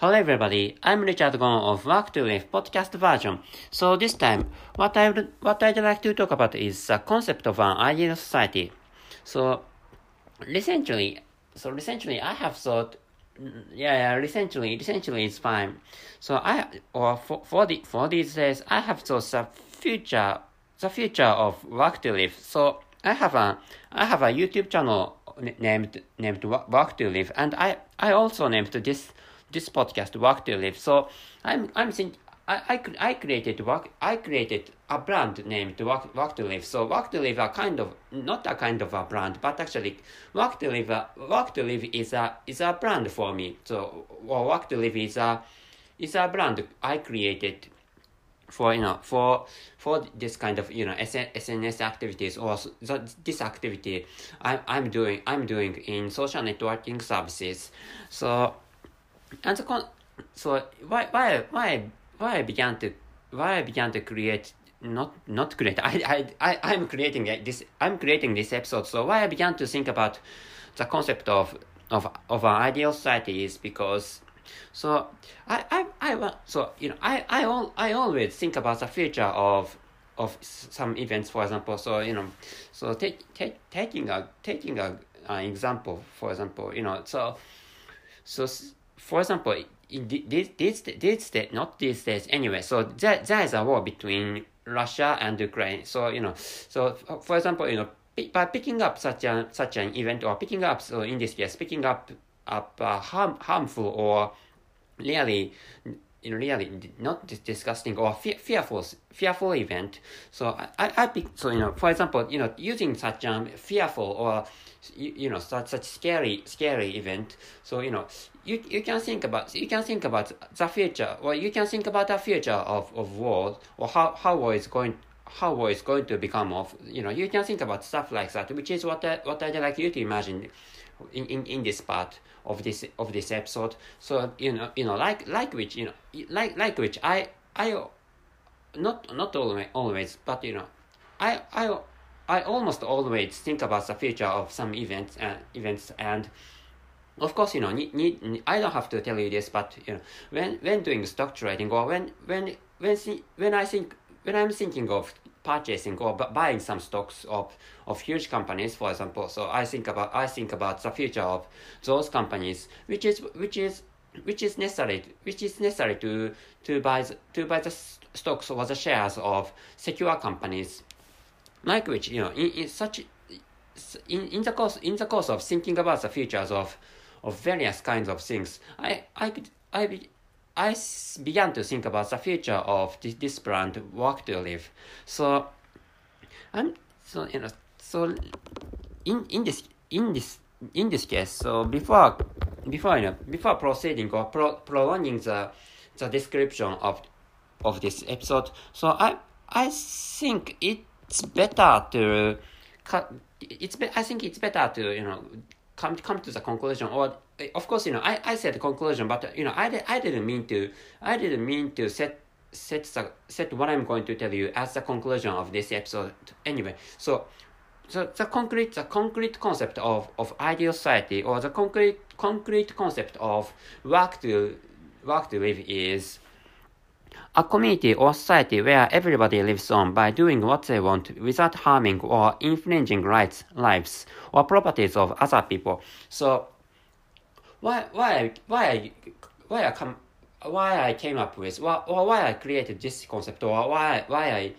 Hello everybody, I'm Richard Gon of Work to Live podcast version. So this time, what I would, what I'd like to talk about is the concept of an ideal society. So recently, so recently I have thought, yeah, yeah, recently, recently it's fine. So I, or for, for the, for these days, I have thought the future, the future of Work to Live. So I have a, I have a YouTube channel named, named Work to Live, and I, I also named this this podcast work to live. So i'm i'm think I, I, I created work I created a brand named work, work to live. So work to live a kind of not a kind of a brand but actually work to live work to live is a is a brand for me. So well, work to live is a is a brand I created for you know for for this kind of you know SNS activities or this activity I'm I'm doing I'm doing in social networking services. So and con- so why why why why I began to why I began to create not not create I I I I'm creating this I'm creating this episode so why I began to think about the concept of of of an ideal society is because so I I I so you know I I all I always think about the future of of some events for example so you know so take take taking a taking a an example for example you know so so for example, this, this, this day, not these days anyway, so there, there is a war between Russia and Ukraine. So, you know, so for example, you know, by picking up such an, such an event or picking up, so in this case, picking up, up uh, harm, harmful or really in really not disgusting or fearful fearful event. So I, I, pick, so you know for example you know using such um fearful or you, you know such such scary scary event. So you know you you can think about you can think about the future. Or you can think about the future of, of war or how how war is going how war is going to become of you know you can think about stuff like that which is what I, what I'd like you to imagine in, in, in this part of this of this episode. So you know you know like like which you know like like which I I not not always always but you know I I I almost always think about the future of some events uh, events and of course you know need, need, I don't have to tell you this but you know when when doing stock trading or when when when when I think when I'm thinking of purchasing or buying some stocks of of huge companies for example so i think about i think about the future of those companies which is which is which is necessary which is necessary to to buy the, to buy the stocks or the shares of secure companies. Like which you know in, in such in, in the course in the course of thinking about the futures of of various kinds of things i i could i I began to think about the future of this, this brand, Work to Live. So, I'm so you know so in in this in this in this case. So before before you know before proceeding or pro, prolonging the the description of of this episode, so I I think it's better to cut it's be, I think it's better to you know come come to the conclusion or eh, of course you know I, I said conclusion but you know I, I didn't mean to I didn't mean to set set the, set what I'm going to tell you as the conclusion of this episode. Anyway so so the concrete the concrete concept of, of ideal society or the concrete concrete concept of work to work to live is a community or society where everybody lives on by doing what they want without harming or infringing rights, lives, or properties of other people. So, why why why why I come why I came up with or, or why I created this concept or why why I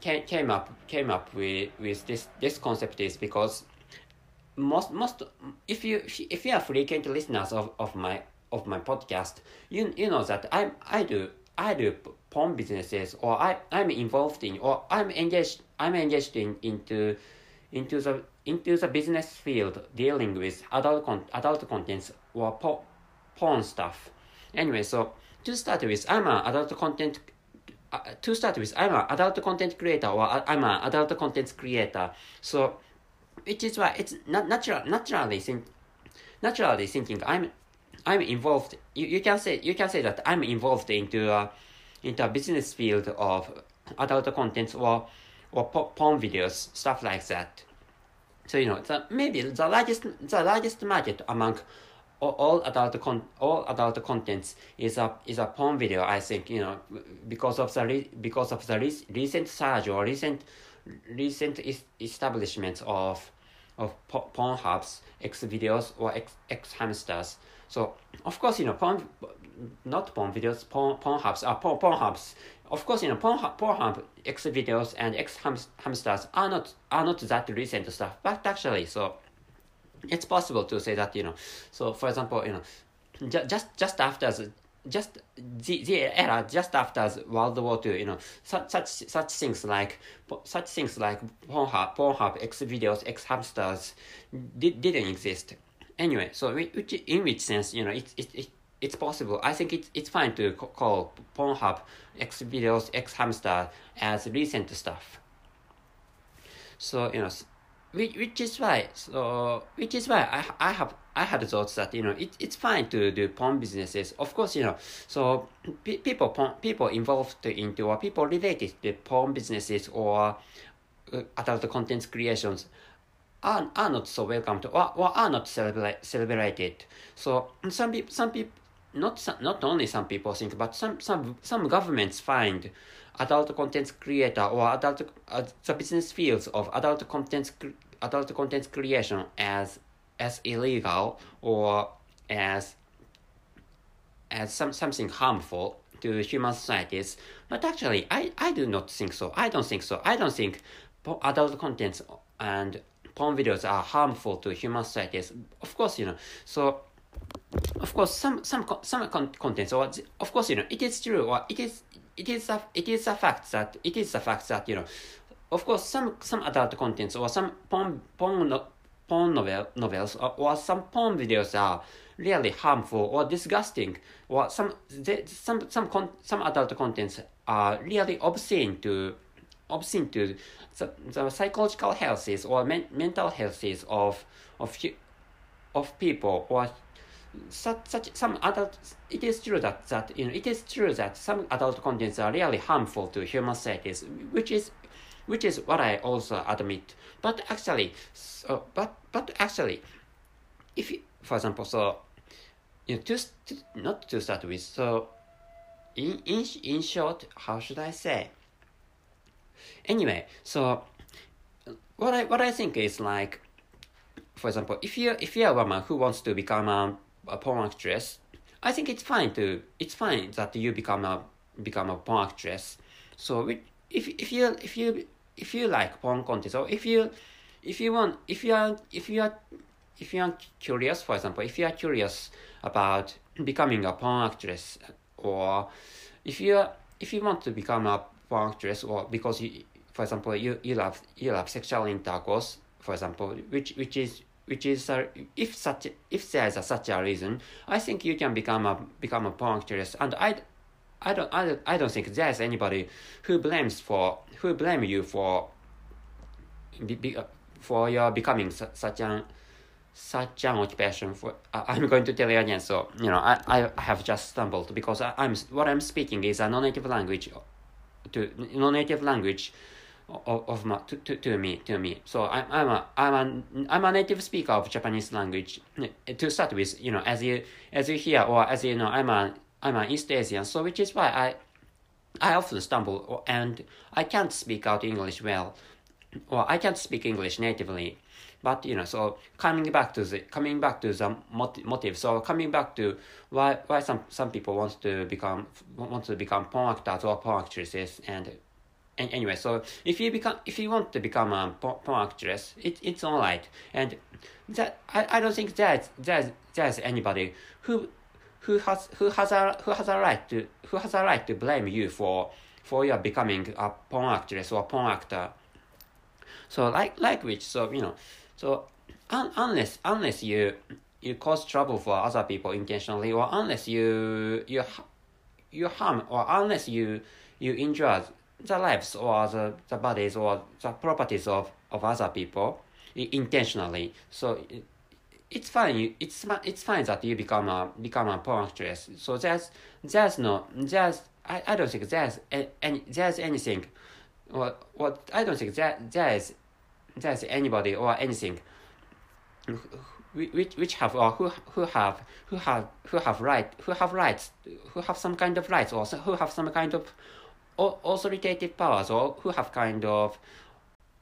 came, came up came up with, with this this concept is because most most if you if you are frequent listeners of, of my of my podcast you you know that I I do I do porn businesses or I, I'm involved in or I'm engaged I'm engaged in into into the into the business field dealing with adult con- adult contents or po- porn stuff. Anyway, so to start with, I'm an adult content. Uh, to start with, I'm an adult content creator or I'm an adult content creator. So, which is why it's not natural naturally think naturally thinking I'm I'm involved. You, you can say you can say that I'm involved into a, into a business field of adult contents or or porn videos, stuff like that. So you know, the, maybe the largest the largest market among all, adult con all adult contents is a is a porn video. I think you know because of the because of the re, recent surge or recent recent is, establishment of of porn hubs, X videos or X X hamsters. So of course you know porn not porn videos, porn uh, porn hubs are porn porn hubs. Of course you know porn porn hub X videos and X ham, hamsters are not are not that recent stuff, but actually so it's possible to say that you know so for example you know ju- just just after the, just the, the era just after World War Two, you know, such such such things like such things like Pornhub, Pornhub, X videos, X hamsters did, didn't exist. Anyway, so which in which sense, you know, it, it, it it's possible. I think it's it's fine to call Pornhub, X videos, X hamster as recent stuff. So you know, which, which is why so which is why I I have I had thoughts that you know it, it's fine to do porn businesses. Of course, you know so p- people porn, people involved into or people related to porn businesses or uh, adult content creations are, are not so welcome to or, or are not celebrate, celebrated. So some people some people not some, not only some people think but some some some governments find adult content creator or adult uh, the business fields of adult content adult content creation as as illegal or as as some something harmful to human societies. But actually i i do not think so. I don't think so. I don't think adult contents and porn videos are harmful to human societies of course you know. So of course some some some con- contents or of course you know it is true or it is it is a it is a fact that it is a fact that you know of course some some adult contents or some porn porn no, porn novel novels or, or some porn videos are really harmful or disgusting or some they, some some con, some adult contents are really obscene to obscene to the, the psychological health or men, mental health of of of people or such, such some adult it is true that, that you know it is true that some adult contents are really harmful to human societies which is which is what I also admit. But actually so but but actually if you, for example so you know, to, to not to start with so in in in short how should I say anyway so what I what I think is like for example if you if you're a woman who wants to become a a porn actress, I think it's fine to it's fine that you become a become a porn actress. So if if you if you if you like porn content or if you if you want if you are if you are if you are curious, for example, if you are curious about becoming a porn actress or if you are, if you want to become a or because you for example you, you love you love sexual intercourse for example which which is which is uh, if such if there is a, such a reason, I think you can become a become a actress, and I, I don't I I don't think there's anybody who blames for who blame you for be, be, for your becoming su- such an such an occupation for uh, I'm going to tell you again. So you know I, I have just stumbled because I, I'm what I'm speaking is a non-native language to non-native language of, of my, to, to, to me to me. So I'm, I'm a I'm a I'm a native speaker of Japanese language. To start with you know as you as you hear or as you know I'm a I'm an East Asian so which is why I I often stumble and I can't speak out English well or I can't speak English natively but you know so coming back to the coming back to the motive so coming back to why why some some people want to become want to become porn actors or porn actresses and and anyway, so if you become if you want to become a porn actress, it, it's all right. And that I, I don't think that there's there's anybody who who has who has a who has a right to who has a right to blame you for for your becoming a porn actress or porn actor. So like like which so you know so un, unless unless you you cause trouble for other people intentionally or unless you you you harm or unless you you injure the lives or the, the bodies or the properties of, of other people intentionally. So it's fine. It's it's fine that you become a become a porn actress. So there's there's no there's I, I don't think there's any there's anything. What what I don't think that there is there's anybody or anything which which have or who who have who have who have right who have rights who have some kind of rights or who have some kind of authoritative powers or who have kind of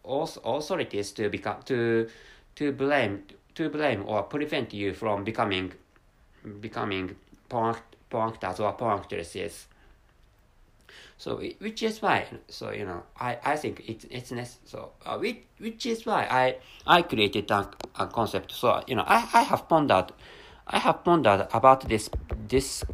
authorities to become to to blame to blame or prevent you from becoming becoming punctures or puncturesses. So which is why so you know I, I think it's it's necessary. So uh, which which is why I I created a, a concept. So you know I, I have pondered I have pondered about this this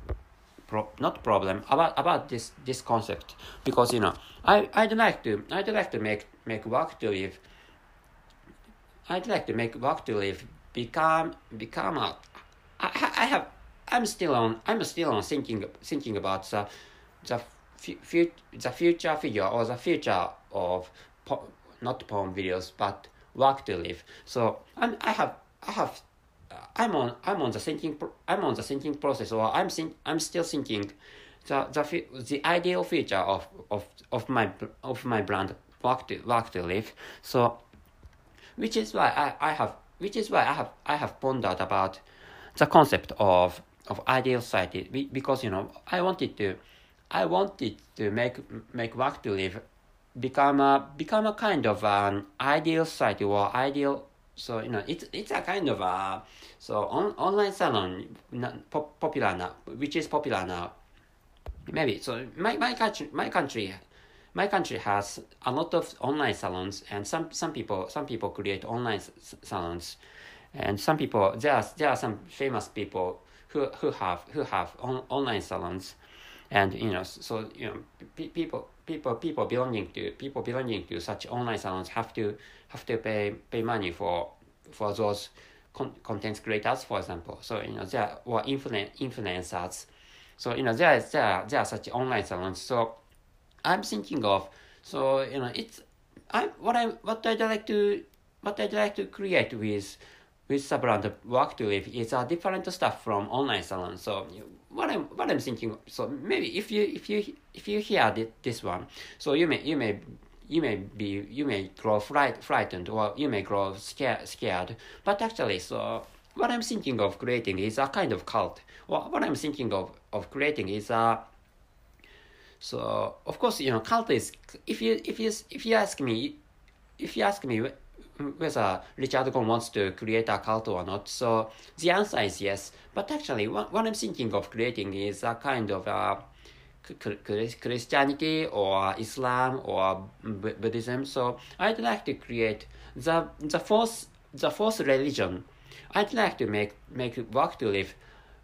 pro, not problem about about this this concept because you know I I'd like to I'd like to make make work to live. I'd like to make work to live become become a I, I have I'm still on I'm still on thinking thinking about the the fu- the future figure or the future of po- not porn videos but work to live. So I'm, I have I have uh, I'm on I'm on the thinking pro- I'm on the thinking process or I'm think, I'm still thinking the the the ideal future of of of my of my brand work to work to live. So which is why I, I have which is why I have I have pondered about the concept of of ideal society because you know I wanted to I wanted to make make work to live become a become a kind of an ideal society or ideal so you know it's it's a kind of a so on, online salon pop, popular now which is popular now. Maybe so my, my country my country my country has a lot of online salons and some some people some people create online salons. And some people there are there are some famous people who who have who have on, online salons and you know so you know people people people belonging to people belonging to such online salons have to have to pay pay money for for those con- content creators for example. So you know there or influ- influencers. So you know there there there are such online salons. So i'm thinking of so you know it's i what i what i'd like to what i'd like to create with with the brand work to live is a different stuff from online salon so what I'm what I'm thinking. So maybe if you if you if you hear this one, so you may you may you may be you may grow fright, frightened or you may grow scared scared. But actually, so what I'm thinking of creating is a kind of cult. What what I'm thinking of of creating is a so of course you know cult is if you if you if you ask me if you ask me whether Richard Gong wants to create a cult or not. So the answer is yes. But actually, what, what I'm thinking of creating is a kind of uh, a Christianity or Islam or Buddhism. So I'd like to create the the fourth the fourth religion. I'd like to make make work to live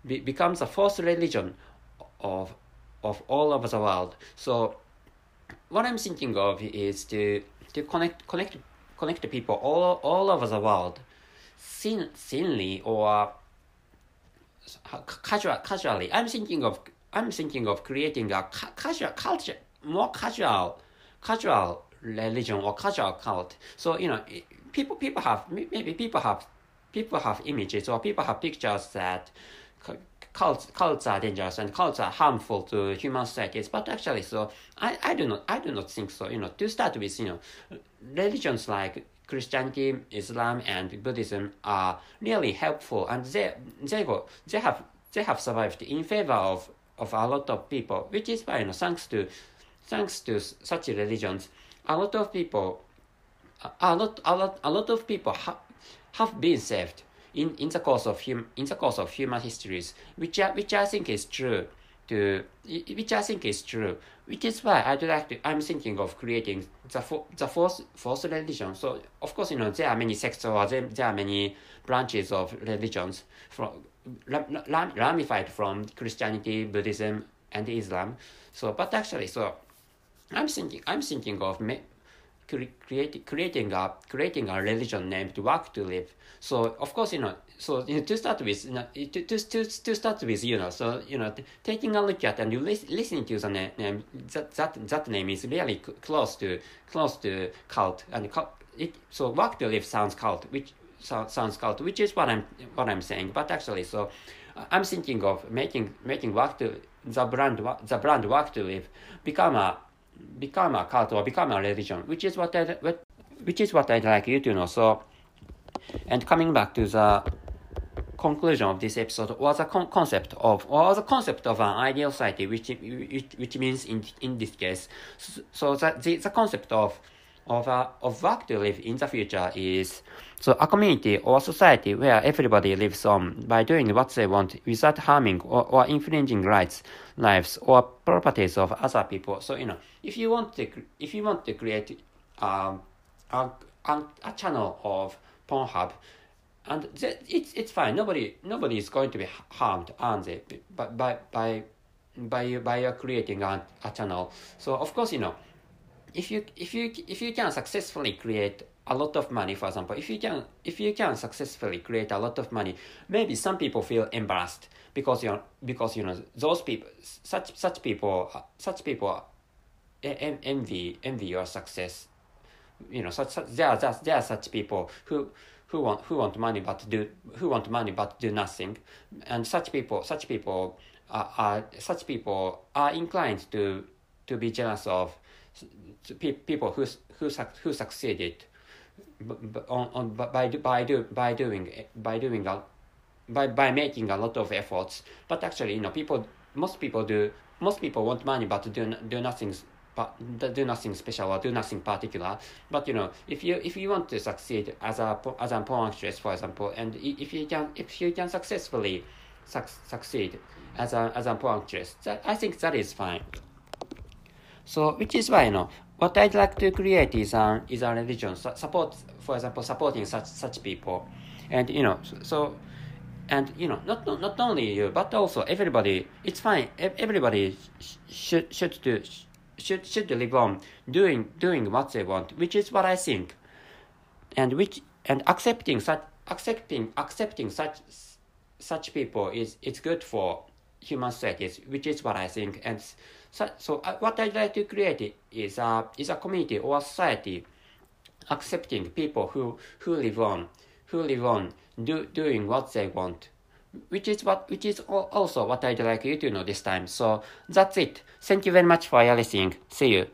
be, become the fourth religion of of all over the world. So what I'm thinking of is to to connect connect connect people all, all over the world thin, thinly or casual, casually. I'm thinking of I'm thinking of creating a ca- casual culture, more casual, casual religion or casual cult. So you know, people people have maybe people have people have images or people have pictures that cults cults are dangerous and cults are harmful to human societies. But actually, so I, I do not I do not think so. You know, to start with, you know, religions like Christianity, Islam, and Buddhism are really helpful, and they they go they have they have survived in favor of of a lot of people, which is why you know thanks to thanks to such religions, a lot of people, a lot a lot a lot of people have have been saved in, in the course of hum, in the course of human histories, which I, which I think is true to which I think is true, which is why I'd like to I'm thinking of creating the the fourth fourth religion. So of course you know there are many sects or there, there are many branches of religions from ram, ram, ramified from Christianity, Buddhism, and Islam. So but actually so I'm thinking I'm thinking of create, creating a creating a religion named work to live. So of course you know so you know, to start with you know, to, to, to, to start with you know so you know taking a look at and you listen, listening to the name that that that name is really close to close to cult and cult, it so work to live sounds cult which so, sounds cult which is what I'm what I'm saying but actually so I'm thinking of making making work to the brand the brand work to live become a become a cult or become a religion, which is what I which is what I'd like you to know. So, and coming back to the conclusion of this episode was a con- concept of was a concept of an ideal society, which which, which means in in this case, so that the, the concept of of a, of work to live in the future is so a community or society where everybody lives on by doing what they want without harming or, or infringing rights, lives or properties of other people. So you know, if you want to if you want to create um, a, a, a channel of Pornhub, and it's it's fine. Nobody nobody is going to be harmed, aren't they? By by by by by creating a, a channel. So of course you know if you if you if you can successfully create a lot of money for example if you can if you can successfully create a lot of money maybe some people feel embarrassed because you know because you know those people such such people such people envy envy your success. You know such, such there are just there are such people who who want who want money but do who want money but do nothing. And such people such people are, are such people are inclined to to be jealous of people who who who succeeded on, on by by do by doing by doing a by by making a lot of efforts. But actually you know people most people do most people want money but do do nothing do nothing special or do nothing particular. But you know if you if you want to succeed as a as a porn actress for example and if you can if you can successfully suc succeed as a as a porn actress that, i think that is fine so which is why you know what I'd like to create is a is a religion. Support for example supporting such such people. And you know so and you know not not only you but also everybody it's fine. Everybody should should do should should live on doing doing what they want which is what I think. And which and accepting such accepting accepting such such people is it's good for human societies which is what I think. And so, what I'd like to create is a, is a community or a society accepting people who, who live on, who live on do, doing what they want. Which is what, which is also what I'd like you to know this time. So that's it. Thank you very much for listening. See you.